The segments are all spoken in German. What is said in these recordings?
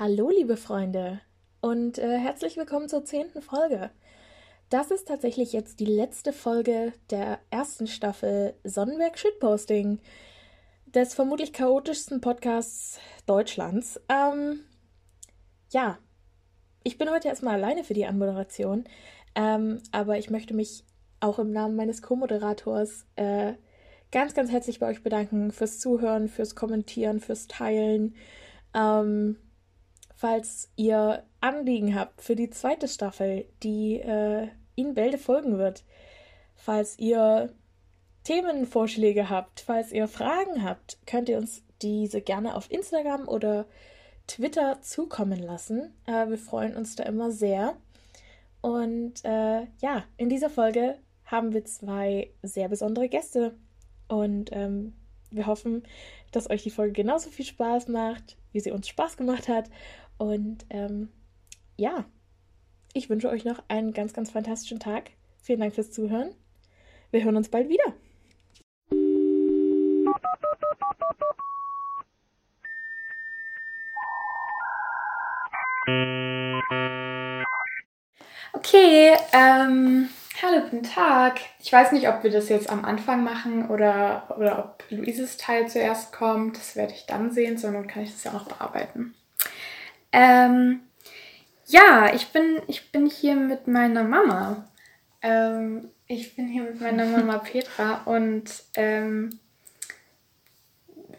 Hallo, liebe Freunde, und äh, herzlich willkommen zur zehnten Folge. Das ist tatsächlich jetzt die letzte Folge der ersten Staffel Sonnenberg Shitposting, des vermutlich chaotischsten Podcasts Deutschlands. Ähm, ja, ich bin heute erstmal alleine für die Anmoderation, ähm, aber ich möchte mich auch im Namen meines Co-Moderators äh, ganz, ganz herzlich bei euch bedanken fürs Zuhören, fürs Kommentieren, fürs Teilen. Ähm, falls ihr Anliegen habt für die zweite Staffel, die äh, Ihnen bälde folgen wird, falls ihr Themenvorschläge habt, falls ihr Fragen habt, könnt ihr uns diese gerne auf Instagram oder Twitter zukommen lassen. Äh, wir freuen uns da immer sehr. Und äh, ja, in dieser Folge haben wir zwei sehr besondere Gäste. Und ähm, wir hoffen, dass euch die Folge genauso viel Spaß macht, wie sie uns Spaß gemacht hat. Und ähm, ja, ich wünsche euch noch einen ganz, ganz fantastischen Tag. Vielen Dank fürs Zuhören. Wir hören uns bald wieder. Okay, ähm, hallo, guten Tag. Ich weiß nicht, ob wir das jetzt am Anfang machen oder, oder ob Luises Teil zuerst kommt. Das werde ich dann sehen, sondern kann ich das ja noch bearbeiten. Ähm, ja, ich bin, ich bin hier mit meiner Mama. Ähm, ich bin hier mit meiner Mama Petra und ähm,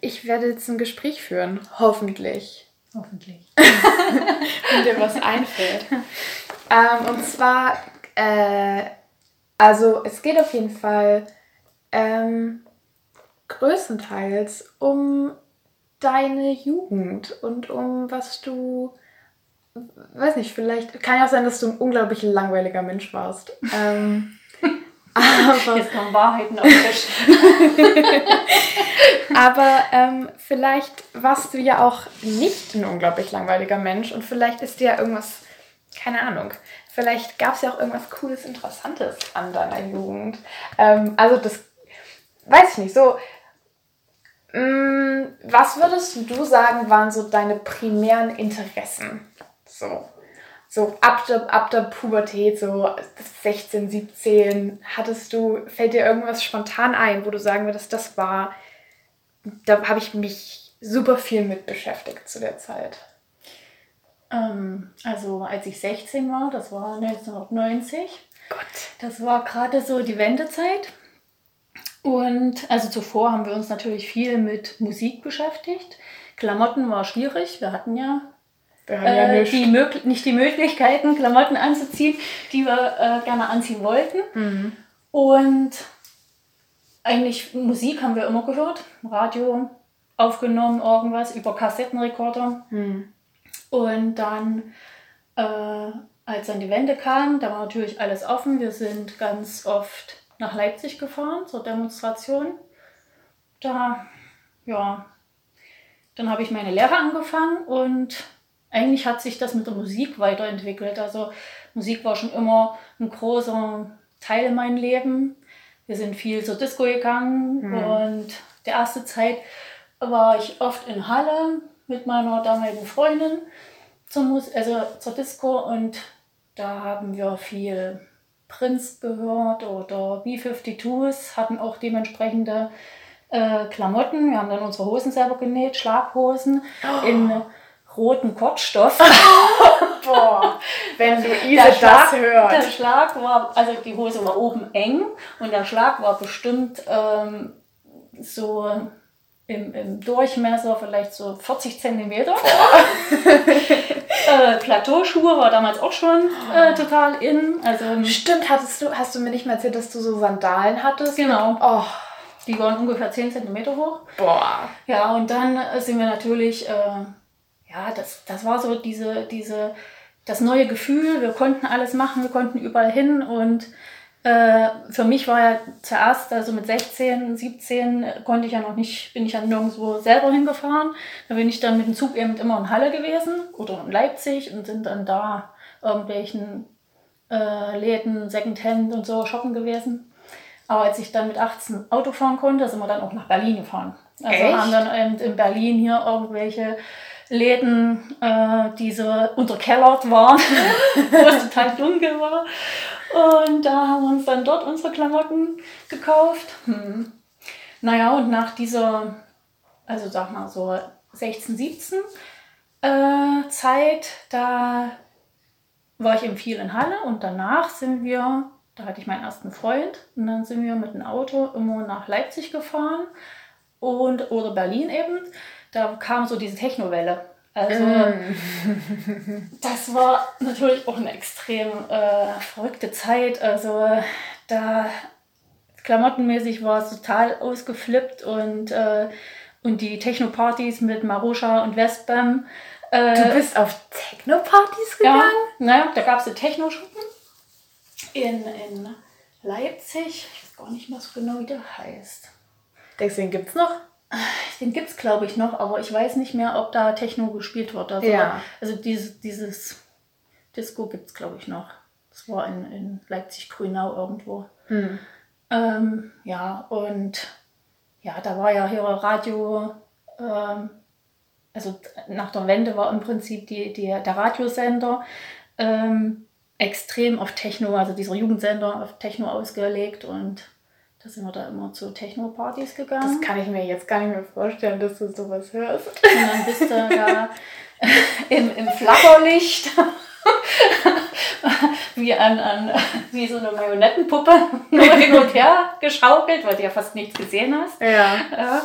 ich werde jetzt ein Gespräch führen. Hoffentlich. Hoffentlich. Wenn dir was einfällt. Ähm, und zwar, äh, also es geht auf jeden Fall ähm, größtenteils um deine Jugend und um was du, weiß nicht, vielleicht kann ja auch sein, dass du ein unglaublich langweiliger Mensch warst. Ähm, aber, Jetzt kommen Wahrheiten auf Tisch. aber ähm, vielleicht warst du ja auch nicht ein unglaublich langweiliger Mensch und vielleicht ist dir ja irgendwas, keine Ahnung, vielleicht gab es ja auch irgendwas Cooles, Interessantes an deiner Jugend. Ähm, also das weiß ich nicht, so was würdest du sagen, waren so deine primären Interessen? So, so ab der, ab der Pubertät, so 16, 17, hattest du, fällt dir irgendwas spontan ein, wo du sagen würdest, das war, da habe ich mich super viel mit beschäftigt zu der Zeit? Ähm, also als ich 16 war, das war 1990. Gott. Das war gerade so die Wendezeit. Und also zuvor haben wir uns natürlich viel mit Musik beschäftigt. Klamotten war schwierig. Wir hatten ja, wir ja äh, nicht. Die nicht die Möglichkeiten, Klamotten anzuziehen, die wir äh, gerne anziehen wollten. Mhm. Und eigentlich Musik haben wir immer gehört. Radio aufgenommen, irgendwas über Kassettenrekorder. Mhm. Und dann, äh, als dann die Wende kam, da war natürlich alles offen. Wir sind ganz oft nach Leipzig gefahren zur Demonstration. Da, ja, dann habe ich meine Lehre angefangen und eigentlich hat sich das mit der Musik weiterentwickelt. Also Musik war schon immer ein großer Teil in meinem Leben. Wir sind viel zur Disco gegangen mhm. und der erste Zeit war ich oft in Halle mit meiner damaligen Freundin zur, Mus also zur Disco und da haben wir viel Prince gehört oder B-52s, hatten auch dementsprechende äh, Klamotten. Wir haben dann unsere Hosen selber genäht, Schlaghosen oh. in roten Kortstoff. Boah, wenn du Ise das Schlag, hört. Der Schlag war, also die Hose war oben eng und der Schlag war bestimmt ähm, so im, im Durchmesser vielleicht so 40 Zentimeter. äh, Plateauschuhe war damals auch schon äh, total in. Also, Stimmt, hattest du, hast du mir nicht mehr erzählt, dass du so Sandalen hattest? Genau. Oh. Die waren ungefähr 10 Zentimeter hoch. Boah. Ja, und dann äh, sind wir natürlich, äh, ja, das, das war so diese, diese, das neue Gefühl. Wir konnten alles machen, wir konnten überall hin und äh, für mich war ja zuerst, also mit 16, 17 konnte ich ja noch nicht, bin ich ja nirgendwo selber hingefahren. Da bin ich dann mit dem Zug eben immer in Halle gewesen oder in Leipzig und sind dann da irgendwelchen äh, Läden, Secondhand und so shoppen gewesen. Aber als ich dann mit 18 Auto fahren konnte, sind wir dann auch nach Berlin gefahren. Also Echt? haben dann eben in Berlin hier irgendwelche Läden, äh, die so unterkellert waren, wo es total dunkel war. Und da haben wir uns dann dort unsere Klamotten gekauft. Hm. Naja, und nach dieser, also sag mal so 16, 17 äh, Zeit, da war ich eben viel in Halle und danach sind wir, da hatte ich meinen ersten Freund und dann sind wir mit dem Auto immer nach Leipzig gefahren und oder Berlin eben. Da kam so diese Technowelle. Also mm. das war natürlich auch eine extrem äh, verrückte Zeit. Also da klamottenmäßig war es total ausgeflippt und, äh, und die Techno-Partys mit Marusha und Westbam. Äh, du bist auf Techno-Partys gegangen? Ja, naja, da gab es eine Techno-Schuppen in, in Leipzig. Ich weiß gar nicht mehr so genau, wie der heißt. Denkst du, den gibt's noch? Den gibt es, glaube ich, noch, aber ich weiß nicht mehr, ob da Techno gespielt wird. Also, ja. also dieses, dieses Disco gibt es, glaube ich, noch. Das war in, in Leipzig-Grünau irgendwo. Mhm. Ähm, ja, und ja, da war ja hier Radio, ähm, also nach der Wende war im Prinzip die, die, der Radiosender ähm, extrem auf Techno, also dieser Jugendsender auf Techno ausgelegt und da sind wir da immer zu Techno-Partys gegangen. Das kann ich mir jetzt gar nicht mehr vorstellen, dass du sowas hörst. Und dann bist du da im, im Flackerlicht, wie, an, an, wie so eine Marionettenpuppe, nur hin und her geschaukelt, weil du ja fast nichts gesehen hast. Ja. Ja,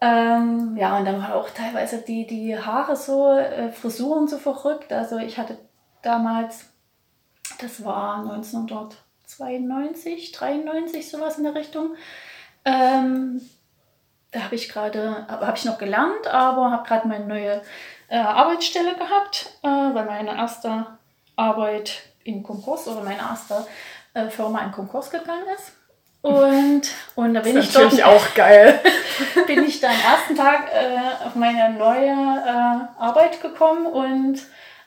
ähm, ja und dann war auch teilweise die, die Haare so, äh, Frisuren so verrückt. Also ich hatte damals, das war 1900. 92, 93, sowas in der Richtung. Ähm, da habe ich gerade, habe ich noch gelernt, aber habe gerade meine neue äh, Arbeitsstelle gehabt, äh, weil meine erste Arbeit in Konkurs oder meine erste äh, Firma in Konkurs gegangen ist. Und, und da bin das ist ich natürlich dort, auch geil. bin ich da am ersten Tag äh, auf meine neue äh, Arbeit gekommen und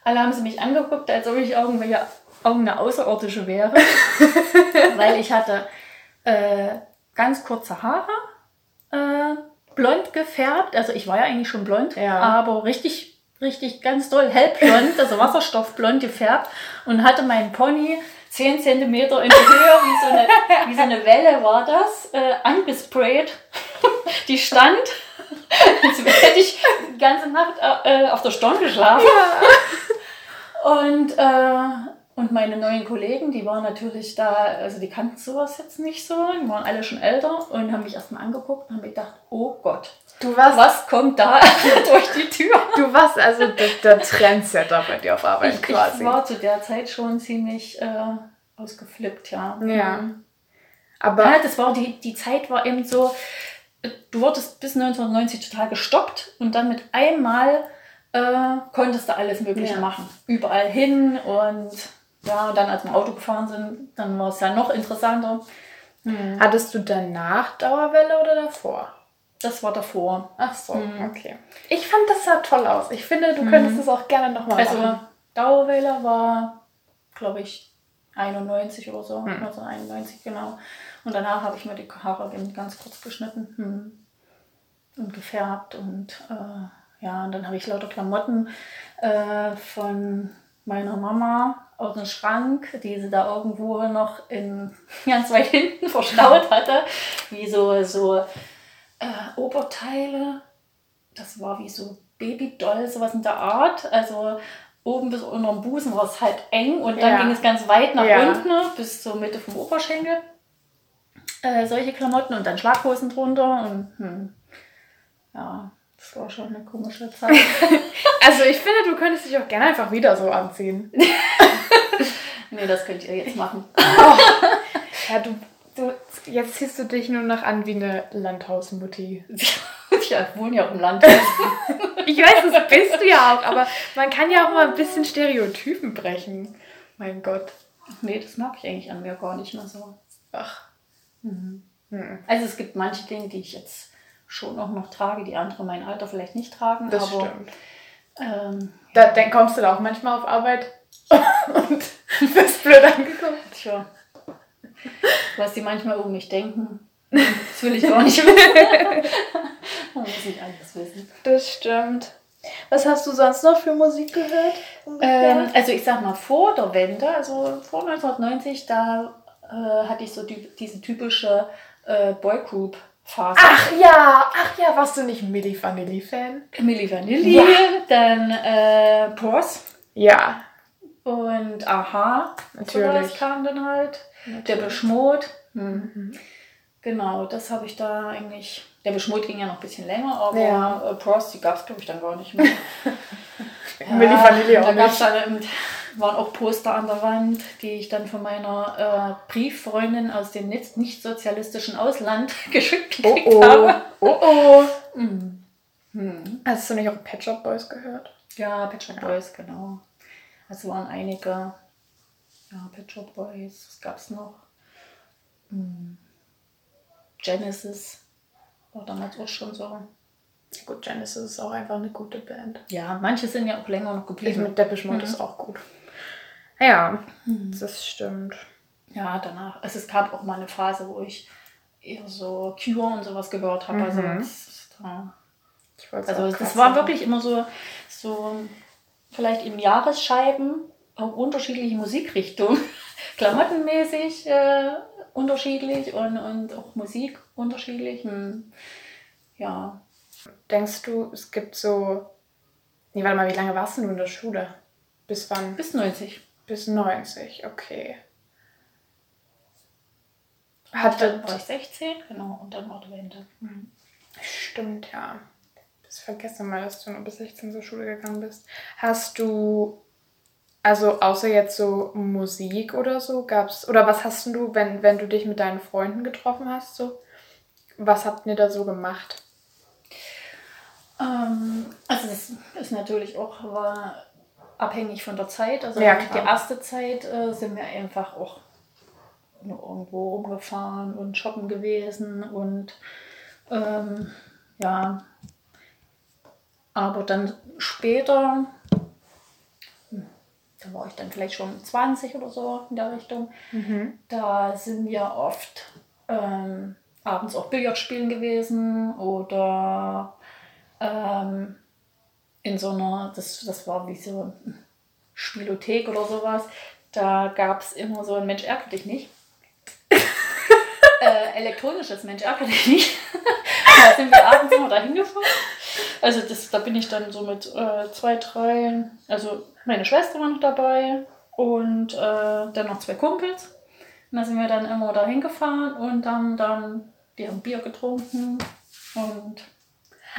alle haben sie mich angeguckt, als ob ich irgendwelche irgendeine Außerirdische wäre, weil ich hatte äh, ganz kurze Haare, äh, blond gefärbt, also ich war ja eigentlich schon blond, ja. aber richtig, richtig ganz doll hellblond, also wasserstoffblond gefärbt und hatte meinen Pony 10 cm in der Höhe, wie so eine, wie so eine Welle war das, äh, angesprayt. Die stand, als hätte ich die ganze Nacht äh, auf der Stirn geschlafen. Ja. Und äh, und meine neuen Kollegen, die waren natürlich da, also die kannten sowas jetzt nicht so, die waren alle schon älter und haben mich erstmal angeguckt und haben gedacht, oh Gott, du warst, was kommt da durch die Tür? Du warst also der, der Trendsetter bei dir auf Arbeit ich, quasi. Ich war zu der Zeit schon ziemlich äh, ausgeflippt, ja. Ja. Mhm. Aber ja, das war die, die Zeit war eben so, du wurdest bis 1990 total gestoppt und dann mit einmal äh, konntest du alles Mögliche ja. machen. Überall hin und ja, und dann als wir Auto gefahren sind, dann war es ja noch interessanter. Hm. Hattest du danach Dauerwelle oder davor? Das war davor. Ach so, hm. okay. Ich fand das sah toll aus. Ich finde, du hm. könntest es auch gerne nochmal also, machen. Also Dauerwelle war, glaube ich, 91 oder so. Hm. Also 91, genau. Und danach habe ich mir die Haare ganz kurz geschnitten hm. und gefärbt. Und äh, ja, und dann habe ich lauter Klamotten äh, von meiner Mama aus dem Schrank, die sie da irgendwo noch in ganz weit hinten verstaut hatte, wie so, so äh, Oberteile. Das war wie so Babydoll, sowas in der Art. Also oben bis unter dem Busen war es halt eng und dann ja. ging es ganz weit nach ja. unten bis zur Mitte vom Oberschenkel. Äh, solche Klamotten und dann Schlaghosen drunter und hm, ja, das war schon eine komische Zeit. also ich finde, du könntest dich auch gerne einfach wieder so anziehen. nee, das könnt ihr jetzt machen. Oh. Ja, du, du, jetzt ziehst du dich nur noch an wie eine Landhausmutti. Ich wohne ja auch im Landhaus. ich weiß, das bist du ja auch, aber man kann ja auch mal ein bisschen Stereotypen brechen. Mein Gott. Nee, das mag ich eigentlich an mir gar nicht mehr so. Ach. Mhm. Mhm. Also es gibt manche Dinge, die ich jetzt schon auch noch trage, die andere mein Alter vielleicht nicht tragen. Das aber, stimmt. Ähm, da, dann kommst du da auch manchmal auf Arbeit und bist blöd angekommen. Tja. Was die manchmal um mich denken, das will ich auch nicht wissen. Man muss nicht alles wissen. Das stimmt. Was hast du sonst noch für Musik gehört? Ähm, also ich sag mal, vor der Wende, also vor 1990, da äh, hatte ich so die, diese typische äh, Boygroup. Phase. Ach ja, ach ja, warst du nicht Milli Vanilli-Fan? Milli Vanilli, ja. dann äh, Pors. Ja. Und Aha. Natürlich. Das kam dann halt. Natürlich. Der Beschmut. Mhm. Genau, das habe ich da eigentlich. Der Beschmut ging ja noch ein bisschen länger, aber ja. äh, Pros, die gab es, glaube ich, dann gar nicht mehr. ja, Milli Vanilli auch da gab's dann waren auch Poster an der Wand, die ich dann von meiner äh, Brieffreundin aus dem nicht-sozialistischen Ausland geschickt gekriegt oh, oh. habe. Oh oh. Mhm. Hm. Hast du nicht auch Pet Shop Boys gehört? Ja, Pet Shop ja. Boys, genau. Es waren einige. Ja, Pet Shop Boys, was gab es noch? Hm. Genesis war damals auch schon so. Gut, Genesis ist auch einfach eine gute Band. Ja, manche sind ja auch länger noch geblieben. mit Depeche Mode mhm. ist auch gut. Ja, mhm. das stimmt. Ja, danach. Also es gab auch mal eine Phase, wo ich eher so Cure und sowas gehört habe. Also mhm. Also, das, da, also das war wirklich immer so, so vielleicht in Jahresscheiben unterschiedliche Musikrichtungen. Klamottenmäßig äh, unterschiedlich und, und auch Musik unterschiedlich. Hm. Ja. Denkst du, es gibt so. Nee, warte mal, wie lange warst du in der Schule? Bis wann? Bis 90. Bis 90, okay. Hat dann war ich 16, genau, und dann war die Wende. Mhm. Stimmt, ja. Das vergessen mal, dass du nur bis 16 zur Schule gegangen bist. Hast du, also außer jetzt so Musik oder so, gab's, oder was hast du, wenn, wenn du dich mit deinen Freunden getroffen hast, so, was habt ihr da so gemacht? Ähm, also das ist natürlich auch, war abhängig von der Zeit. Also ja, die erste Zeit äh, sind wir einfach auch nur irgendwo rumgefahren und shoppen gewesen und ähm, ja, aber dann später, hm, da war ich dann vielleicht schon 20 oder so in der Richtung, mhm. da sind wir oft ähm, abends auch Billard spielen gewesen oder ähm, in so einer, das, das war wie so eine Spielothek oder sowas, da gab es immer so ein Mensch ärgere dich nicht. äh, elektronisches Mensch ärgere dich nicht. da sind wir abends immer dahin gefahren. Also das, da bin ich dann so mit äh, zwei, drei, also meine Schwester war noch dabei und äh, dann noch zwei Kumpels. Und da sind wir dann immer dahin gefahren und dann, dann, die haben Bier getrunken und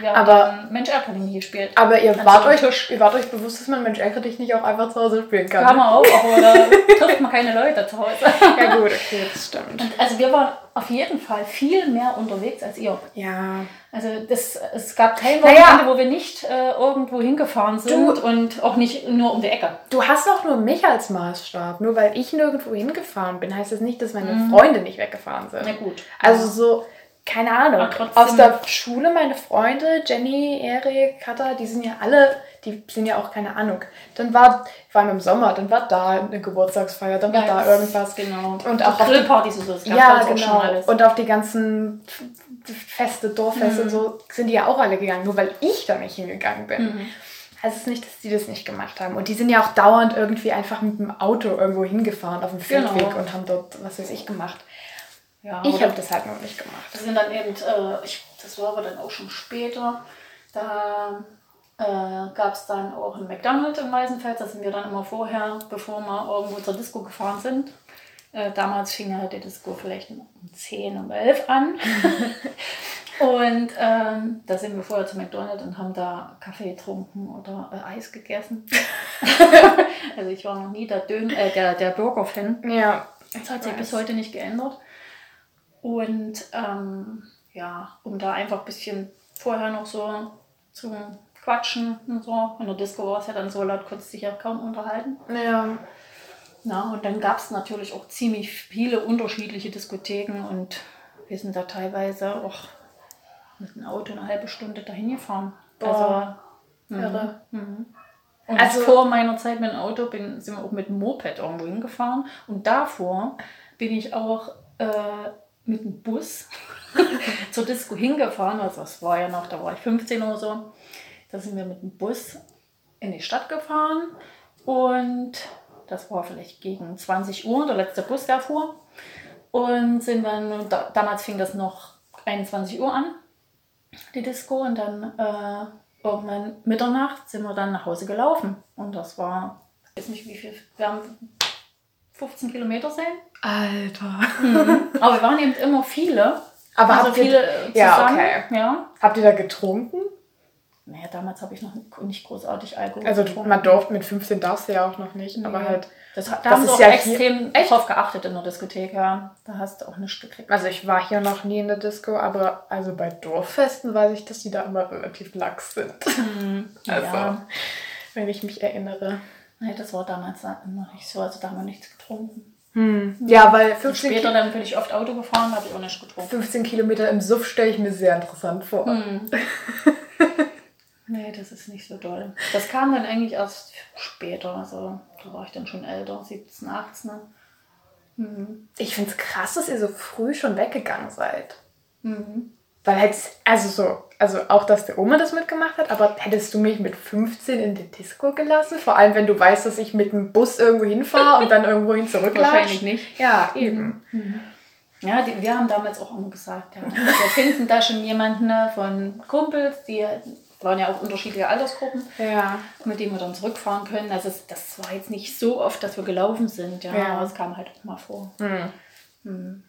haben aber, Mensch ärger dich nicht gespielt. Aber ihr wart, euch, ihr wart euch bewusst, dass man Mensch ärger dich nicht auch einfach zu Hause spielen kann. Kann man auch, aber da trifft man keine Leute zu Hause. ja gut, okay, das stimmt. Und also wir waren auf jeden Fall viel mehr unterwegs als ihr. Ja. Also das, es gab kein Wochenende, naja. wo wir nicht äh, irgendwo hingefahren sind du, und auch nicht nur um die Ecke. Du hast doch nur mich als Maßstab. Nur weil ich nirgendwo hingefahren bin, heißt das nicht, dass meine mhm. Freunde nicht weggefahren sind. Na gut. Also so keine Ahnung. Aus der Schule, meine Freunde, Jenny, Erik, Katha, die sind ja alle, die sind ja auch keine Ahnung. Dann war, vor allem im Sommer, dann war da eine Geburtstagsfeier, dann war ja, da irgendwas. Genau. Und auch Grillpartys und so. Ja, genau. Und auf die ganzen Feste, Dorffeste mhm. und so sind die ja auch alle gegangen, nur weil ich da nicht hingegangen bin. Mhm. Also es ist nicht, dass die das nicht gemacht haben. Und die sind ja auch dauernd irgendwie einfach mit dem Auto irgendwo hingefahren auf dem Feldweg genau. und haben dort, was weiß ich, gemacht. Ja, ich habe das halt noch nicht gemacht. Das sind dann eben, äh, ich, das war aber dann auch schon später. Da äh, gab es dann auch ein McDonald's in Weißenfels. Da sind wir dann immer vorher, bevor wir irgendwo zur Disco gefahren sind. Äh, damals fing halt die Disco vielleicht um 10, um 11 an. und ähm, da sind wir vorher zu McDonald's und haben da Kaffee getrunken oder äh, Eis gegessen. also ich war noch nie der, Dön äh, der, der Burger-Fan. Ja. Das hat sich bis heute nicht geändert. Und ähm, ja, um da einfach ein bisschen vorher noch so zu quatschen und so. In der Disco war es ja dann so laut, konntest dich ja kaum unterhalten. Ja. Na, und dann gab es natürlich auch ziemlich viele unterschiedliche Diskotheken und wir sind da teilweise auch mit dem Auto eine halbe Stunde dahin gefahren. Boah, also, irre. Mhm. Und also vor meiner Zeit mit dem Auto bin, sind wir auch mit dem Moped irgendwo hingefahren. Und davor bin ich auch äh, mit dem Bus zur Disco hingefahren. Also das war ja noch, da war ich 15 oder so. Da sind wir mit dem Bus in die Stadt gefahren und das war vielleicht gegen 20 Uhr, der letzte Bus, der fuhr. Und sind dann, da, damals fing das noch 21 Uhr an, die Disco. Und dann äh, irgendwann Mitternacht sind wir dann nach Hause gelaufen. Und das war, ich weiß nicht wie viel, wir haben 15 Kilometer sein. Alter. Mhm. Aber wir waren eben immer viele. Aber also habt ihr- viele zusammen. Ja, okay. Ja. Habt ihr da getrunken? Naja, damals habe ich noch nicht großartig Alkohol Also getrunken. man durfte mit 15 darfst du ja auch noch nicht, aber halt. Das, da Das haben auch ja extrem Echt? drauf geachtet in der Diskothek, ja. Da hast du auch nichts gekriegt. Also ich war hier noch nie in der Disco, aber also bei Dorffesten weiß ich, dass die da immer relativ lax sind. Also, Ja. wenn ich mich erinnere. Nee, das war damals noch nicht so, also da haben wir nichts getrunken. Hm. Ja, weil Und 15, später Ki dann bin ich oft Auto gefahren, habe ich auch nicht getrunken. 15 Kilometer im Suff stelle ich mir sehr interessant vor. Hm. nee, das ist nicht so doll. Das kam dann eigentlich erst später, also da war ich dann schon älter, 17, 18. Mhm. Ich finde es krass, dass ihr so früh schon weggegangen seid. Mhm. Weil hättest, also so, also auch, dass der Oma das mitgemacht hat, aber hättest du mich mit 15 in die Disco gelassen? Vor allem, wenn du weißt, dass ich mit dem Bus irgendwo hinfahre und dann irgendwo hin zurücklatsch? Wahrscheinlich nicht. Ja, eben. Ja, die, wir haben damals auch immer gesagt, ja, wir finden da schon jemanden ne, von Kumpels, die waren ja auch unterschiedliche Altersgruppen, Ja. mit denen wir dann zurückfahren können. Also es, das war jetzt nicht so oft, dass wir gelaufen sind, ja, Ja. aber es kam halt auch mal vor. Hm. Hm.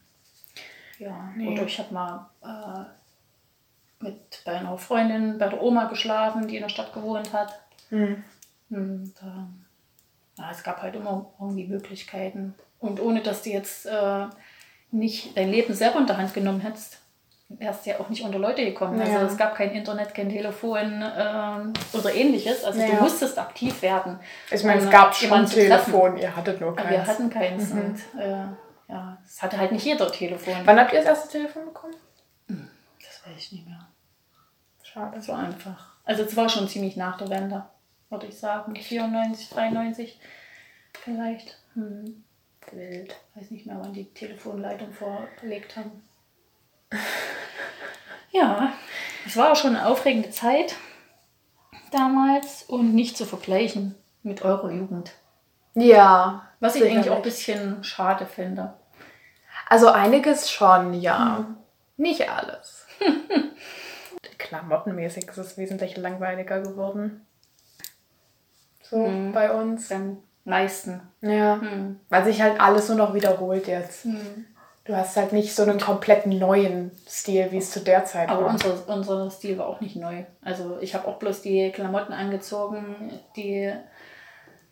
Ja, Nee. oder ich habe mal äh, mit bei einer Freundin, bei der Oma geschlafen, die in der Stadt gewohnt hat. Hm. Hm, da, ja, es gab halt immer irgendwie Möglichkeiten. Und ohne dass du jetzt äh, nicht dein Leben selber in der Hand genommen hättest, wärst du ja auch nicht unter Leute gekommen. Ja. Also es gab kein Internet, kein Telefon ähm, oder ähnliches. Also Ja. du musstest aktiv werden. Ich meine, es gab schon. Telefon, ihr hattet nur keins. wir hatten keins. Mhm. Und äh, ja, es hatte halt nicht jeder Telefon. Wann habt ihr das erste Telefon bekommen? Das weiß ich nicht mehr. Schade. War einfach. Also es war schon ziemlich nach der Wende, würde ich sagen. 94, 93 vielleicht. Hm. Wild. Weiß nicht mehr, wann die Telefonleitung vorgelegt haben. Ja, es war auch schon eine aufregende Zeit damals und nicht zu vergleichen mit eurer Jugend. Ja. Was ich eigentlich auch ein bisschen schade finde. Also einiges schon, ja. Nicht alles. Klamottenmäßig ist es wesentlich langweiliger geworden. So Mhm. bei uns. Beim meisten. Ja. Hm. Weil sich halt alles nur noch wiederholt jetzt. Hm. Du hast halt nicht so einen komplett neuen Stil, wie es zu der Zeit Aber war. unser, unser Stil war auch nicht neu. Also ich habe auch bloß die Klamotten angezogen, die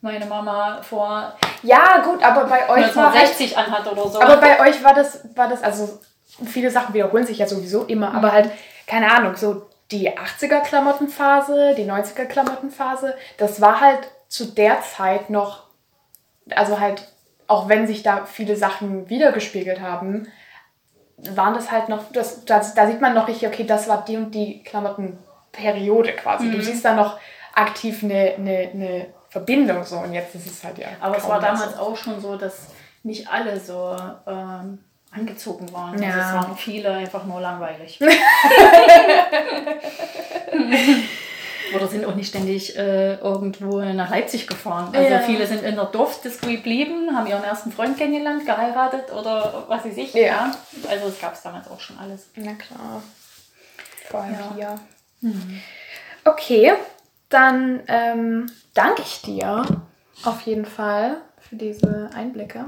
meine Mama vor Ja, gut, aber bei euch war halt 1960 anhat oder so. Aber bei euch war das, war das, also viele Sachen wiederholen sich ja sowieso immer, aber halt, keine Ahnung, so die 80er-Klamottenphase, die 90er-Klamottenphase, das war halt zu der Zeit noch, also halt, auch wenn sich da viele Sachen wiedergespiegelt haben, waren das halt noch, das, das, da sieht man noch richtig, okay, das war die und die Klamottenperiode quasi. Du siehst da noch aktiv eine, eine, eine Verbindung so und jetzt ist es halt ja. Aber es war damals so. auch schon so, dass nicht alle so ähm, angezogen waren. Also Ja. es waren viele einfach nur langweilig. Oder sind auch nicht ständig äh, irgendwo nach Leipzig gefahren. Also Ja. viele sind in der Dorfdisco geblieben, haben ihren ersten Freund kennengelernt, geheiratet oder was weiß ich. Ja. Also es gab es damals auch schon alles. Na klar. Vor allem Ja. hier. Okay, dann ähm, danke ich dir auf jeden Fall für diese Einblicke.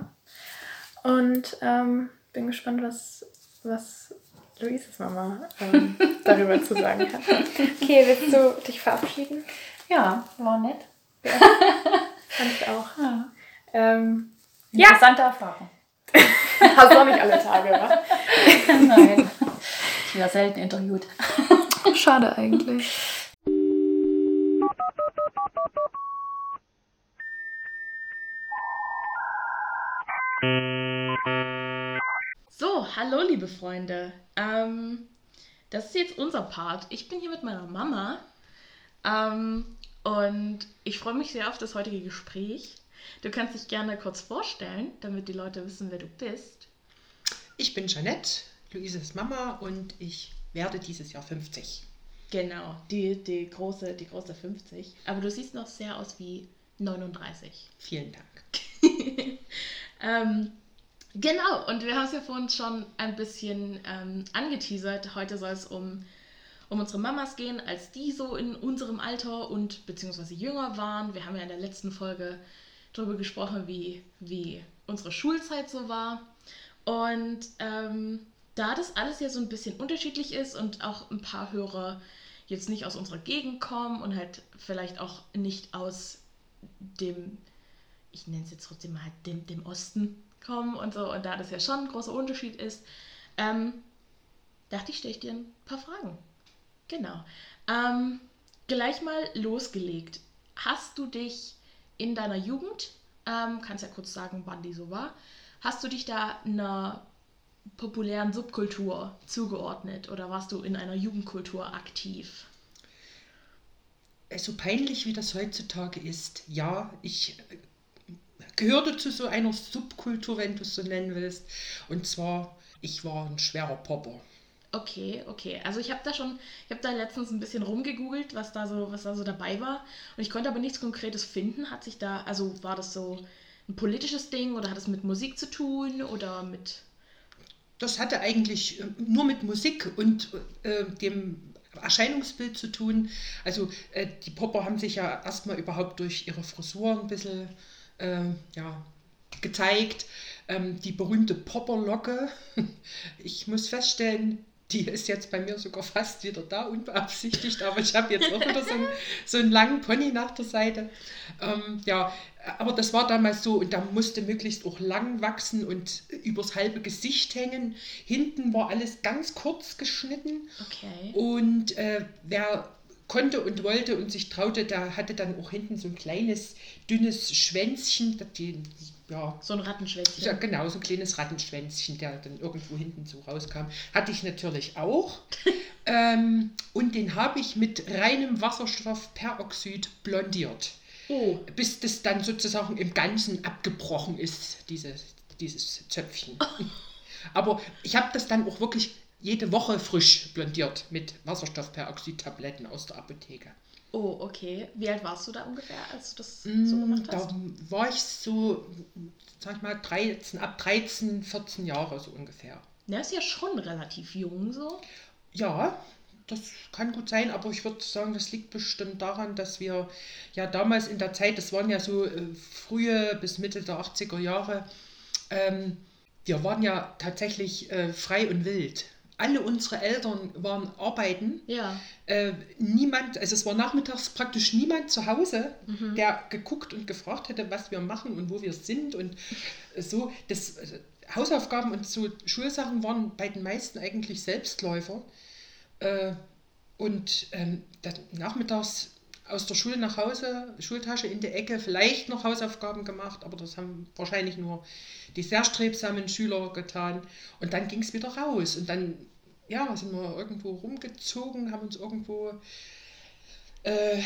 Und ähm, bin gespannt, was, was Luises Mama ähm, darüber zu sagen hat. Okay, willst du dich verabschieden? Ja, war nett. Fand ich auch. Ja. Ähm, Ja. Interessante Erfahrung. hast du auch nicht alle Tage, wa? Nein. Ich werde selten interviewt. Schade eigentlich. So, hallo liebe Freunde. Ähm, das ist jetzt unser Part. Ich bin hier mit meiner Mama ähm, und ich freue mich sehr auf das heutige Gespräch. Du kannst dich gerne kurz vorstellen, damit die Leute wissen, wer du bist. Ich bin Jeanette, Luises Mama und ich werde dieses Jahr 50. Genau, die, die, große, die große 50. Aber du siehst noch sehr aus wie 39. Vielen Dank. ähm, genau, und wir haben es ja vorhin schon ein bisschen ähm, angeteasert. Heute soll es um, um unsere Mamas gehen, als die so in unserem Alter und beziehungsweise jünger waren. Wir haben ja in der letzten Folge darüber gesprochen, wie, wie unsere Schulzeit so war. Und ähm, da das alles ja so ein bisschen unterschiedlich ist und auch ein paar Hörer jetzt nicht aus unserer Gegend kommen und halt vielleicht auch nicht aus dem, ich nenne es jetzt trotzdem mal dem, dem Osten kommen und so, und da das ja schon ein großer Unterschied ist, ähm, dachte ich, stelle ich dir ein paar Fragen. Genau. Ähm, gleich mal losgelegt. Hast du dich in deiner Jugend, ähm, kannst ja kurz sagen, wann die so war, hast du dich da einer populären Subkultur zugeordnet oder warst du in einer Jugendkultur aktiv? So also peinlich wie das heutzutage ist, ja, ich gehörte zu so einer Subkultur, wenn du es so nennen willst. Und zwar, ich war ein schwerer Popper. Okay, okay. Also ich habe da schon, ich habe da letztens ein bisschen rumgegoogelt, was da so, was da so dabei war. Und ich konnte aber nichts Konkretes finden. Hat sich da, also war das so ein politisches Ding oder hat es mit Musik zu tun oder mit das hatte eigentlich äh, nur mit Musik und äh, dem Erscheinungsbild zu tun. Also äh, die Popper haben sich ja erstmal überhaupt durch ihre Frisur ein bisschen ja, gezeigt. Ähm, die berühmte Popperlocke. Ich muss feststellen, die ist jetzt bei mir sogar fast wieder da, unbeabsichtigt, aber ich habe jetzt auch wieder so einen, so einen langen Pony nach der Seite. Ähm, ja, aber das war damals so und da musste möglichst auch lang wachsen und übers halbe Gesicht hängen. Hinten war alles ganz kurz geschnitten. Okay. Und äh, wer konnte und wollte und sich traute, der hatte dann auch hinten so ein kleines, dünnes Schwänzchen, die ja. So ein Rattenschwänzchen. Ja, genau, so ein kleines Rattenschwänzchen, der dann irgendwo hinten so rauskam. Hatte ich natürlich auch. ähm, und den habe ich mit reinem Wasserstoffperoxid blondiert. Oh. Bis das dann sozusagen im Ganzen abgebrochen ist, dieses, dieses Zöpfchen. Aber ich habe das dann auch wirklich jede Woche frisch blondiert mit Wasserstoffperoxid-Tabletten aus der Apotheke. Oh, okay. Wie alt warst du da ungefähr, als du das so mm, gemacht hast? Da war ich so, sag ich mal, 13, ab 13, 14 Jahre so ungefähr. Ja, ist ja schon relativ jung so. Ja, das kann gut sein, aber ich würde sagen, das liegt bestimmt daran, dass wir ja damals in der Zeit, das waren ja so äh, frühe bis Mitte der 80er Jahre, ähm, wir waren ja tatsächlich äh, frei und wild alle unsere Eltern waren arbeiten. Ja. Äh, niemand, also es war nachmittags praktisch niemand zu Hause, mhm. der geguckt und gefragt hätte, was wir machen und wo wir sind und so. Das, äh, Hausaufgaben und so Schulsachen waren bei den meisten eigentlich Selbstläufer. Äh, und ähm, nachmittags aus der Schule nach Hause, Schultasche in die Ecke, vielleicht noch Hausaufgaben gemacht, aber das haben wahrscheinlich nur die sehr strebsamen Schüler getan. Und dann ging es wieder raus. Und dann ja, sind wir irgendwo rumgezogen, haben uns irgendwo äh,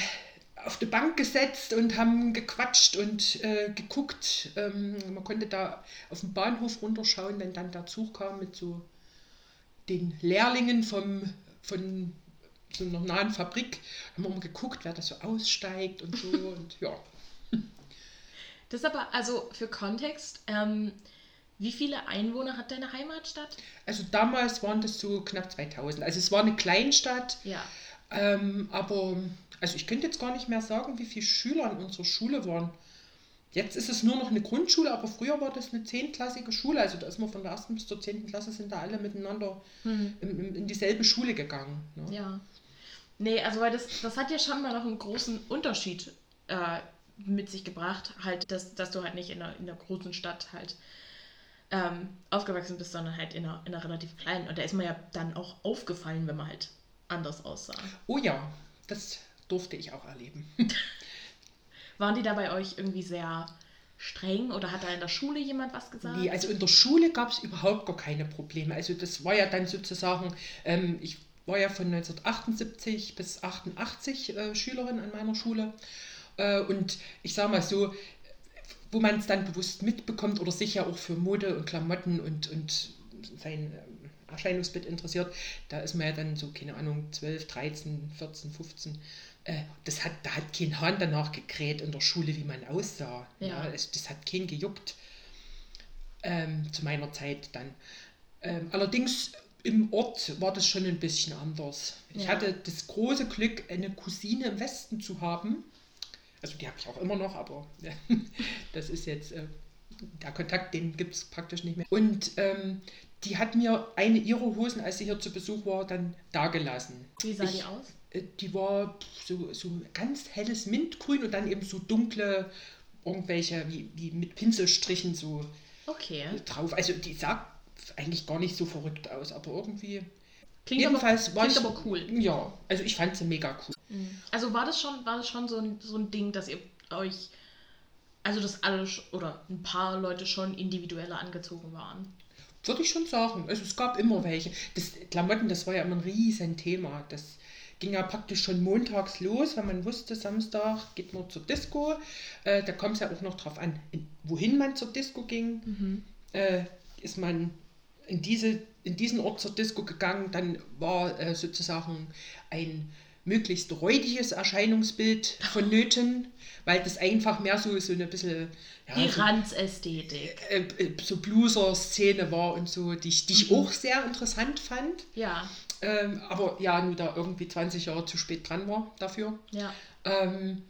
auf die Bank gesetzt und haben gequatscht und äh, geguckt. Ähm, man konnte da auf dem Bahnhof runterschauen, wenn dann der Zug kam mit so den Lehrlingen vom, von so einer nahen Fabrik, haben wir mal geguckt, wer da so aussteigt und so und ja. Das ist aber, also für Kontext, ähm, wie viele Einwohner hat deine Heimatstadt? Also damals waren das so knapp 2000. Also es war eine Kleinstadt. Ja. Ähm, aber, also ich könnte jetzt gar nicht mehr sagen, wie viele Schüler in unserer Schule waren. Jetzt ist es nur noch eine Grundschule, aber früher war das eine zehnklassige Schule. Also da ist man von der ersten bis zur zehnten Klasse sind da alle miteinander mhm. in, in, in, dieselbe Schule gegangen. Ne? Ja. Nee, also weil das, das hat ja schon mal noch einen großen Unterschied äh, mit sich gebracht, halt, dass, dass du halt nicht in einer, in einer großen Stadt halt ähm, aufgewachsen bist, sondern halt in einer, in einer relativ kleinen. Und da ist man ja dann auch aufgefallen, wenn man halt anders aussah. Oh ja, das durfte ich auch erleben. Waren die da bei euch irgendwie sehr streng oder hat da in der Schule jemand was gesagt? Nee, also in der Schule gab es überhaupt gar keine Probleme. Also das war ja dann sozusagen, ähm, ich war ja von 1978 bis 88 äh, Schülerin an meiner Schule. Äh, und ich sage mal so, wo man es dann bewusst mitbekommt oder sich ja auch für Mode und Klamotten und, und sein ähm, Erscheinungsbild interessiert, da ist man ja dann so, keine Ahnung, 12, 13, 14, 15. Äh, das hat, da hat kein Hahn danach gekräht in der Schule, wie man aussah. Ja. ja das, das, hat keinen gejuckt. Ähm, zu meiner Zeit dann. Ähm, allerdings im Ort war das schon ein bisschen anders. Ich ja. hatte das große Glück, eine Cousine im Westen zu haben. Also die habe ich auch immer noch, aber ja, das ist jetzt, äh, der Kontakt, den gibt es praktisch nicht mehr. Und ähm, die hat mir eine ihrer Hosen, als sie hier zu Besuch war, dann dagelassen. Wie sah ich, die aus? Äh, die war so, so ganz helles Mintgrün und dann eben so dunkle, irgendwelche, wie, wie mit Pinselstrichen so okay. drauf. Also die sah eigentlich gar nicht so verrückt aus, aber irgendwie. Klingt jedenfalls aber, war klingt ich, aber cool. Ja, also ich fand sie mega cool. Mhm. Also war das schon, war das schon so ein, so ein Ding, dass ihr euch, also dass alle oder ein paar Leute schon individueller angezogen waren? Würde ich schon sagen. Also es gab immer welche. Das Klamotten, das war ja immer ein riesen Thema. Das ging ja praktisch schon montags los, weil man wusste, Samstag geht man zur Disco. Äh, da kommt es ja auch noch drauf an, in, wohin man zur Disco ging. Mhm. Äh, ist man in, diese, in diesen Ort zur Disco gegangen, dann war äh, sozusagen ein möglichst räudiges Erscheinungsbild vonnöten, weil das einfach mehr so, so eine bisschen... Ja, die so, Ranzästhetik. Äh, äh, so Blueser-Szene war und so, die, die ich mhm. auch sehr interessant fand. Ja. Ähm, aber ja, nur da irgendwie 20 Jahre zu spät dran war dafür. Ja. Ähm,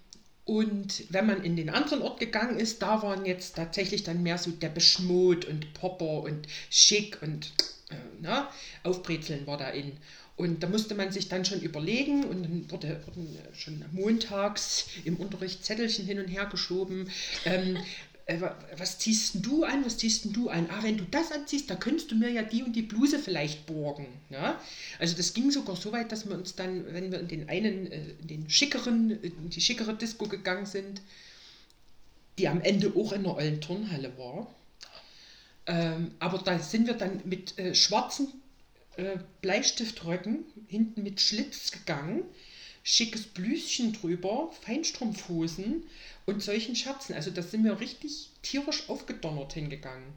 und wenn man in den anderen Ort gegangen ist, da waren jetzt tatsächlich dann mehr so der Beschmut und Popper und Schick und äh, na, Aufbrezeln war da in. Und da musste man sich dann schon überlegen und dann wurde, wurden schon montags im Unterricht Zettelchen hin und her geschoben. Ähm, äh, was ziehst du an, was ziehst du an? Ah, wenn du das anziehst, da könntest du mir ja die und die Bluse vielleicht borgen. Ja? Also das ging sogar so weit, dass wir uns dann, wenn wir in den einen, äh, in den schickeren, in die schickere Disco gegangen sind, die am Ende auch in der ollen Turnhalle war, ähm, aber da sind wir dann mit äh, schwarzen äh, Bleistiftröcken, hinten mit Schlitz gegangen, schickes Blüschen drüber, Feinstrumpfhosen und solchen Scherzen. Also da sind wir richtig tierisch aufgedonnert hingegangen.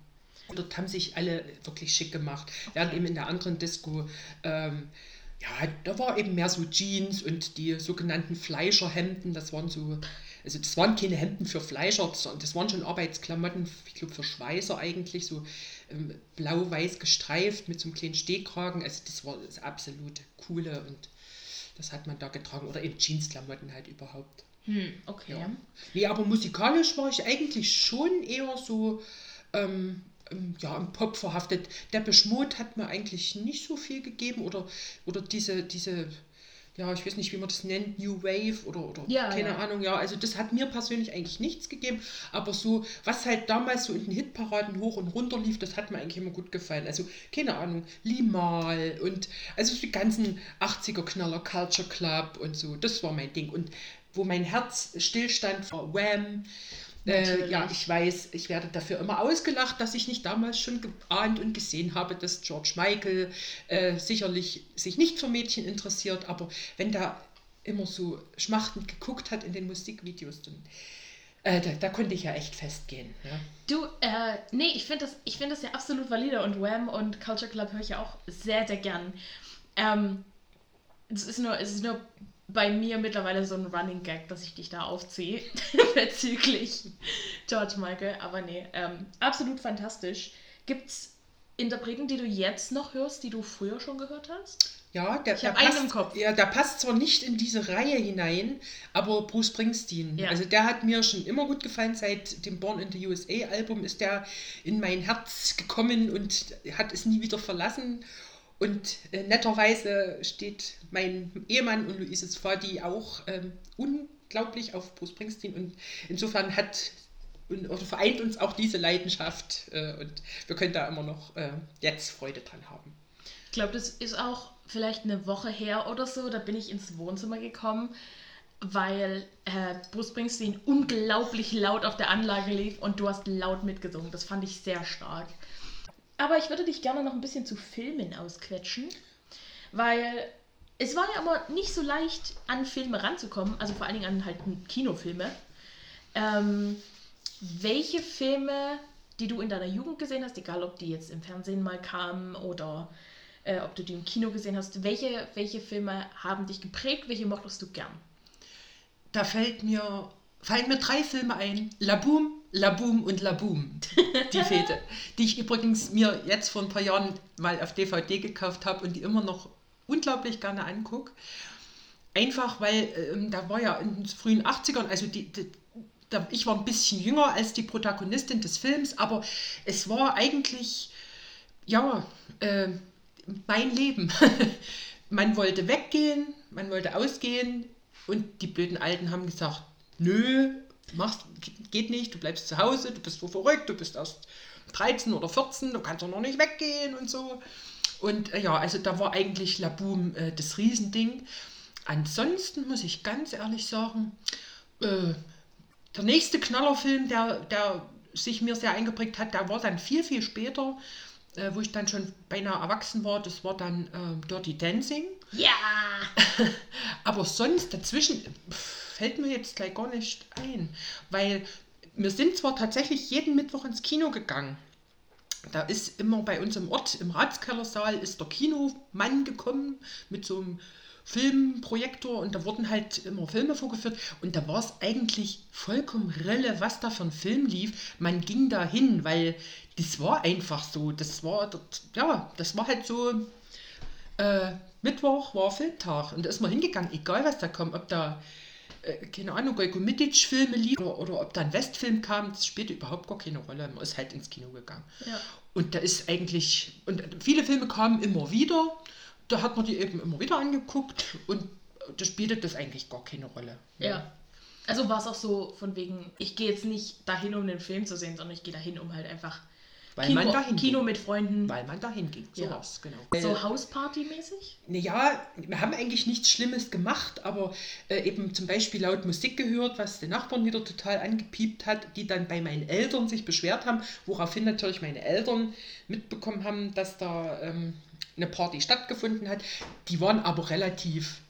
Dort haben sich alle wirklich schick gemacht. Während eben in der anderen Disco, ähm, ja, da war eben mehr so Jeans und die sogenannten Fleischerhemden. Das waren so, also das waren keine Hemden für Fleischer, sondern das waren schon Arbeitsklamotten, ich glaube für Schweißer eigentlich, so ähm, blau-weiß gestreift mit so einem kleinen Stehkragen. Also das war das absolute coole und das hat man da getragen. Oder eben Jeansklamotten halt überhaupt. Hm, okay. Ja. Nee, aber musikalisch war ich eigentlich schon eher so ähm, ähm ja, im Pop verhaftet. Der Beschmut hat mir eigentlich nicht so viel gegeben oder, oder diese, diese ja, ich weiß nicht, wie man das nennt, New Wave oder, oder ja, keine ja. Ahnung, ja, also das hat mir persönlich eigentlich nichts gegeben, aber so, was halt damals so in den Hitparaden hoch und runter lief, das hat mir eigentlich immer gut gefallen. Also, keine Ahnung, Limal und also die ganzen 80er-Knaller, Culture Club und so, das war mein Ding. Und wo mein Herz stillstand war Wham, äh, ja, ich weiß, ich werde dafür immer ausgelacht, dass ich nicht damals schon geahnt und gesehen habe, dass George Michael äh, sicherlich sich nicht für Mädchen interessiert, aber wenn da immer so schmachtend geguckt hat in den Musikvideos, dann äh, da, da, konnte ich ja echt festgehen. Ja. Du, äh, nee, ich finde das, find das ja absolut valide und Wham und Culture Club höre ich ja auch sehr, sehr gern. Ähm, es ist nur, es ist nur bei mir mittlerweile so ein Running Gag, dass ich dich da aufziehe bezüglich George Michael. Aber nee, ähm, absolut fantastisch. Gibt es Interpreten, die du jetzt noch hörst, die du früher schon gehört hast? Ja, der, der passt, Kopf. Ja, der passt zwar nicht in diese Reihe hinein, aber Bruce Springsteen. Ja. Also der hat mir schon immer gut gefallen. Seit dem Born in the USA Album ist der in mein Herz gekommen und hat es nie wieder verlassen. Und äh, netterweise steht mein Ehemann und Luises Vati auch ähm, unglaublich auf Bruce Springsteen. Und insofern hat und, vereint uns auch diese Leidenschaft. Äh, und wir können da immer noch äh, jetzt Freude dran haben. Ich glaube, das ist auch vielleicht eine Woche her oder so. Da bin ich ins Wohnzimmer gekommen, weil äh, Bruce Springsteen unglaublich laut auf der Anlage lief und du hast laut mitgesungen. Das fand ich sehr stark. Aber ich würde dich gerne noch ein bisschen zu Filmen ausquetschen, weil es war ja immer nicht so leicht, an Filme ranzukommen, also vor allen Dingen an halt Kinofilme. Ähm, welche Filme, die du in deiner Jugend gesehen hast, egal ob die jetzt im Fernsehen mal kamen oder äh, ob du die im Kino gesehen hast. Welche, welche Filme haben dich geprägt? Welche mochtest du gern? Da fällt mir, fallen mir drei Filme ein. Laboom, Laboom und Laboom. Die Fete. die ich übrigens mir jetzt vor ein paar Jahren mal auf DVD gekauft habe und die immer noch unglaublich gerne angucke. Einfach weil, ähm, da war ja in den frühen 80ern, also die, die da, ich war ein bisschen jünger als die Protagonistin des Films, aber es war eigentlich, ja, äh, mein Leben. man wollte weggehen, man wollte ausgehen und die blöden Alten haben gesagt, nö, machst, geht nicht, du bleibst zu Hause, du bist so verrückt, du bist erst 13 oder 14, du kannst doch noch nicht weggehen und so. Und äh, ja, also da war eigentlich Laboom äh, das Riesending. Ansonsten muss ich ganz ehrlich sagen, äh, der nächste Knallerfilm, der, der sich mir sehr eingeprägt hat, der war dann viel, viel später, äh, wo ich dann schon beinahe erwachsen war. Das war dann äh, Dirty Dancing. Ja! Aber sonst dazwischen fällt mir jetzt gleich gar nicht ein, weil wir sind zwar tatsächlich jeden Mittwoch ins Kino gegangen. Da ist immer bei uns im Ort, im Ratskellersaal, ist der Kinomann gekommen mit so einem Filmprojektor und da wurden halt immer Filme vorgeführt und da war es eigentlich vollkommen relle, was da für ein Film lief. Man ging da hin, weil das war einfach so. Das war, ja, das war halt so, äh, Mittwoch war Filmtag und da ist man hingegangen, egal was da kommt, ob da, äh, keine Ahnung, Gojko Mitic-Filme liefen oder, oder ob da ein Westfilm kam, das spielte überhaupt gar keine Rolle. Man ist halt ins Kino gegangen. Ja. Und da ist eigentlich, und viele Filme kamen immer wieder da hat man die eben immer wieder angeguckt und da spielte das eigentlich gar keine Rolle. Ja. Also war es auch so von wegen, ich gehe jetzt nicht dahin, um den Film zu sehen, sondern ich gehe dahin, um halt einfach weil Kino, man dahin Kino ging. mit Freunden. Weil man dahin ging. So ja. was, genau. So Hausparty-mäßig? Naja, wir haben eigentlich nichts Schlimmes gemacht, aber äh, eben zum Beispiel laut Musik gehört, was den Nachbarn wieder total angepiept hat, die dann bei meinen Eltern sich beschwert haben, woraufhin natürlich meine Eltern mitbekommen haben, dass da ähm, eine Party stattgefunden hat. Die waren aber relativ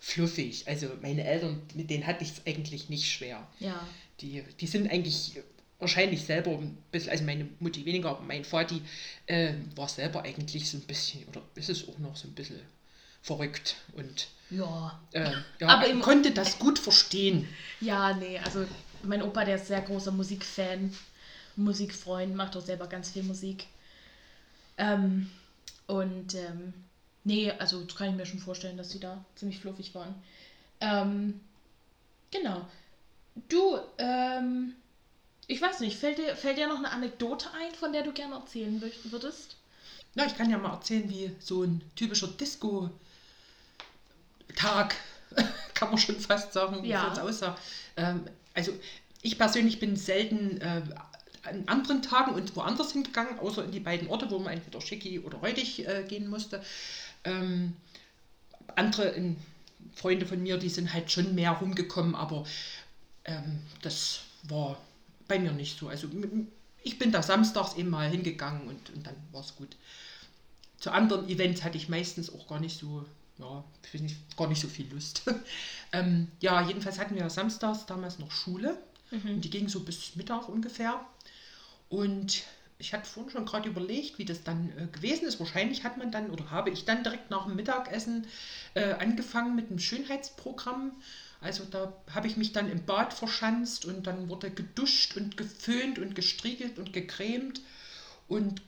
fluffig. Also meine Eltern, mit denen hatte ich es eigentlich nicht schwer. Ja. Die, die sind eigentlich wahrscheinlich selber ein bisschen, also meine Mutti weniger, aber mein Vati äh, war selber eigentlich so ein bisschen, oder ist es auch noch so ein bisschen verrückt und ja, äh, ja aber im, konnte das gut verstehen. Ja, nee, also mein Opa, der ist sehr großer Musikfan, Musikfreund, macht auch selber ganz viel Musik. Ähm, und ähm, nee, also das kann ich mir schon vorstellen, dass sie da ziemlich fluffig waren. Ähm, genau. Du, ähm, ich weiß nicht, fällt dir, fällt dir noch eine Anekdote ein, von der du gerne erzählen würdest? Na, ich kann ja mal erzählen, wie so ein typischer Disco-Tag, kann man schon fast sagen, wie ja. es aussah. Ähm, also ich persönlich bin selten äh, an anderen Tagen und woanders hingegangen, außer in die beiden Orte, wo man entweder Schicki oder Reutig äh, gehen musste. Ähm, andere in, Freunde von mir, die sind halt schon mehr rumgekommen, aber ähm, das war bei mir nicht so. Also ich bin da samstags eben mal hingegangen und, und dann war es gut. Zu anderen Events hatte ich meistens auch gar nicht so, ja, nicht, gar nicht so viel Lust. ähm, ja, jedenfalls hatten wir samstags damals noch Schule. Mhm. Und die ging so bis Mittag ungefähr. Und ich hatte vorhin schon gerade überlegt, wie das dann äh, gewesen ist. Wahrscheinlich hat man dann oder habe ich dann direkt nach dem Mittagessen äh, angefangen mit einem Schönheitsprogramm. Also da habe ich mich dann im Bad verschanzt und dann wurde geduscht und geföhnt und gestriegelt und gecremt und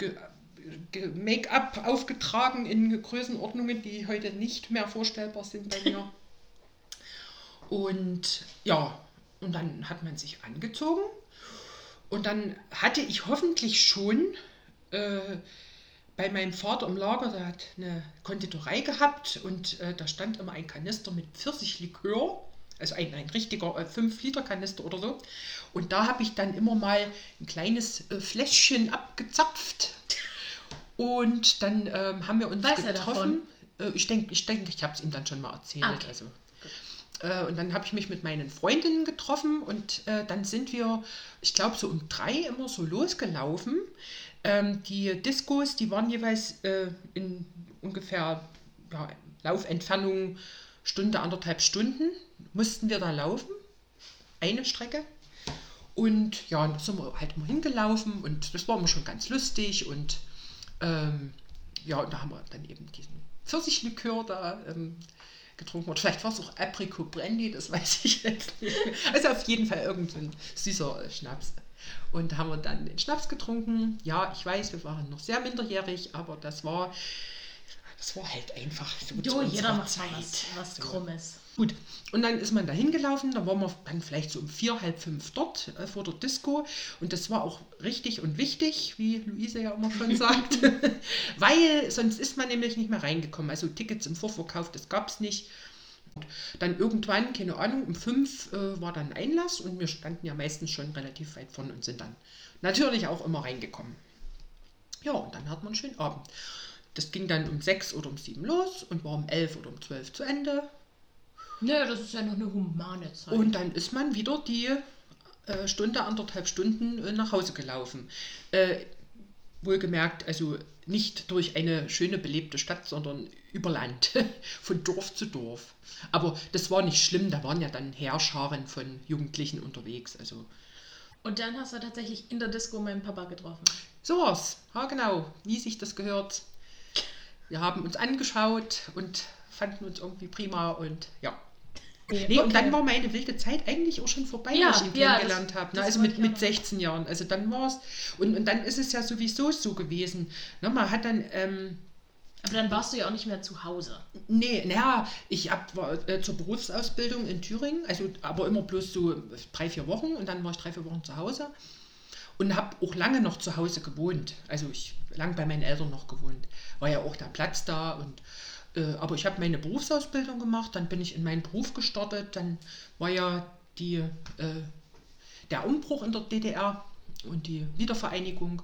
Make-up aufgetragen in Größenordnungen, die heute nicht mehr vorstellbar sind bei mir. Und ja, und dann hat man sich angezogen und dann hatte ich hoffentlich schon äh, bei meinem Vater im Lager, der hat eine Konditorei gehabt und äh, da stand immer ein Kanister mit Pfirsichlikör, also ein, ein richtiger 5-Liter-Kanister oder so. Und da habe ich dann immer mal ein kleines äh, Fläschchen abgezapft. Und dann ähm, haben wir uns Weiß getroffen. Äh, ich denke, ich, denk, ich habe es ihm dann schon mal erzählt. Ah, okay. Also äh, und dann habe ich mich mit meinen Freundinnen getroffen und äh, dann sind wir, ich glaube, so um drei immer so losgelaufen. Ähm, die Diskos, die waren jeweils äh, in ungefähr ja, Laufentfernung Stunde, anderthalb Stunden, mussten wir da laufen. Eine Strecke. Und ja, da sind wir halt immer hingelaufen und das war immer schon ganz lustig und ähm, ja, und da haben wir dann eben diesen Pfirsichlikör da ähm, getrunken. Oder vielleicht war es auch Apricot Brandy, das weiß ich jetzt nicht mehr. Also auf jeden Fall irgendein süßer äh, Schnaps. Und haben wir dann den Schnaps getrunken. Ja, ich weiß, wir waren noch sehr minderjährig, aber das war, das war halt einfach so jo, jeder macht Zeit. was, was so. Krummes. Gut, und dann ist man da hingelaufen, da waren wir dann vielleicht so um vier, halb fünf dort äh, vor der Disco und das war auch richtig und wichtig, wie Luise ja immer schon sagt, weil sonst ist man nämlich nicht mehr reingekommen. Also Tickets im Vorverkauf, das gab es nicht. Und dann irgendwann, keine Ahnung, um fünf äh, war dann Einlass und wir standen ja meistens schon relativ weit vorne und sind dann natürlich auch immer reingekommen. Ja, und dann hat man einen schönen Abend. Das ging dann um sechs oder um sieben los und war um elf oder um zwölf zu Ende. Nö, das ist ja noch eine humane Zeit. Und dann ist man wieder die äh, Stunde, anderthalb Stunden äh, nach Hause gelaufen. Äh, wohlgemerkt, also nicht durch eine schöne belebte Stadt, sondern über Land, von Dorf zu Dorf. Aber das war nicht schlimm, da waren ja dann Heerscharen von Jugendlichen unterwegs. Also. Und dann hast du tatsächlich in der Disco meinen Papa getroffen. So war's, ja genau, wie sich das gehört. Wir haben uns angeschaut und fanden uns irgendwie prima und ja. Nee, okay. und dann war meine wilde Zeit eigentlich auch schon vorbei, ja, als ich ihn ja, kennengelernt habe. Ne? Also mit, mit 16 Jahren. Also dann war es. Und, und dann ist es ja sowieso so gewesen. Ne? Man hat dann. Ähm, aber dann warst du ja auch nicht mehr zu Hause. Nee, naja, ich hab, war äh, zur Berufsausbildung in Thüringen, also aber immer bloß so drei, vier Wochen und dann war ich drei, vier Wochen zu Hause und habe auch lange noch zu Hause gewohnt. Also ich lang bei meinen Eltern noch gewohnt. War ja auch der Platz da und äh, aber ich habe meine Berufsausbildung gemacht, dann bin ich in meinen Beruf gestartet, dann war ja die, äh, der Umbruch in der DDR und die Wiedervereinigung.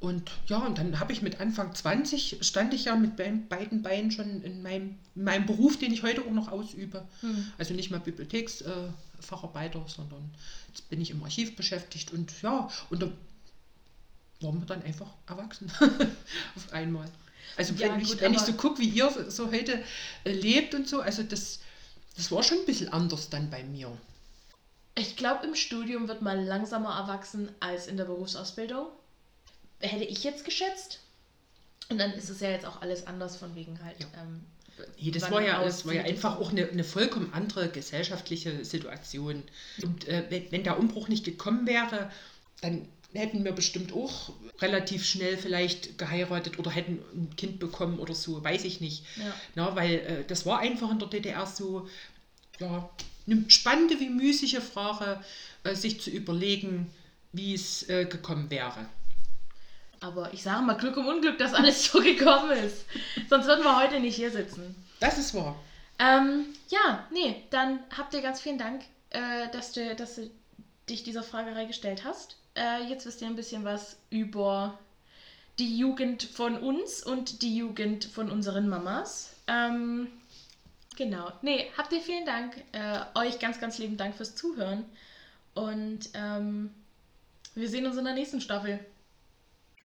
Und ja, und dann habe ich mit Anfang 20, stand ich ja mit beiden Beinen schon in meinem, in meinem Beruf, den ich heute auch noch ausübe. Hm. Also nicht mehr Bibliotheksfacharbeiter, äh, sondern jetzt bin ich im Archiv beschäftigt. Und ja, und da waren wir dann einfach erwachsen auf einmal. Also wenn, ich, wenn ich so gucke, wie ihr so heute äh, lebt und so, also das, das war schon ein bisschen anders dann bei mir. Ich glaube, im Studium wird man langsamer erwachsen als in der Berufsausbildung. Hätte ich jetzt geschätzt. Und dann ist es ja jetzt auch alles anders von wegen halt. Ja. Ähm, Nee, das war ja, das war ja einfach auch eine, eine vollkommen andere gesellschaftliche Situation. Und äh, wenn, wenn der Umbruch nicht gekommen wäre, dann hätten wir bestimmt auch relativ schnell vielleicht geheiratet oder hätten ein Kind bekommen oder so, weiß ich nicht. Ja. Na, weil äh, das war einfach in der DDR so, ja, eine spannende wie müßige Frage, äh, sich zu überlegen, wie es äh, gekommen wäre. Aber ich sage mal Glück im Unglück, dass alles so gekommen ist. Sonst würden wir heute nicht hier sitzen. Das ist wahr. Ähm, ja, nee, dann habt ihr ganz vielen Dank, äh, dass, du, dass du dich dieser Fragerei gestellt hast. Äh, jetzt wisst ihr ein bisschen was über die Jugend von uns und die Jugend von unseren Mamas. Ähm, genau. Nee, habt ihr vielen Dank. Äh, euch ganz, ganz lieben Dank fürs Zuhören. Und ähm, wir sehen uns in der nächsten Staffel.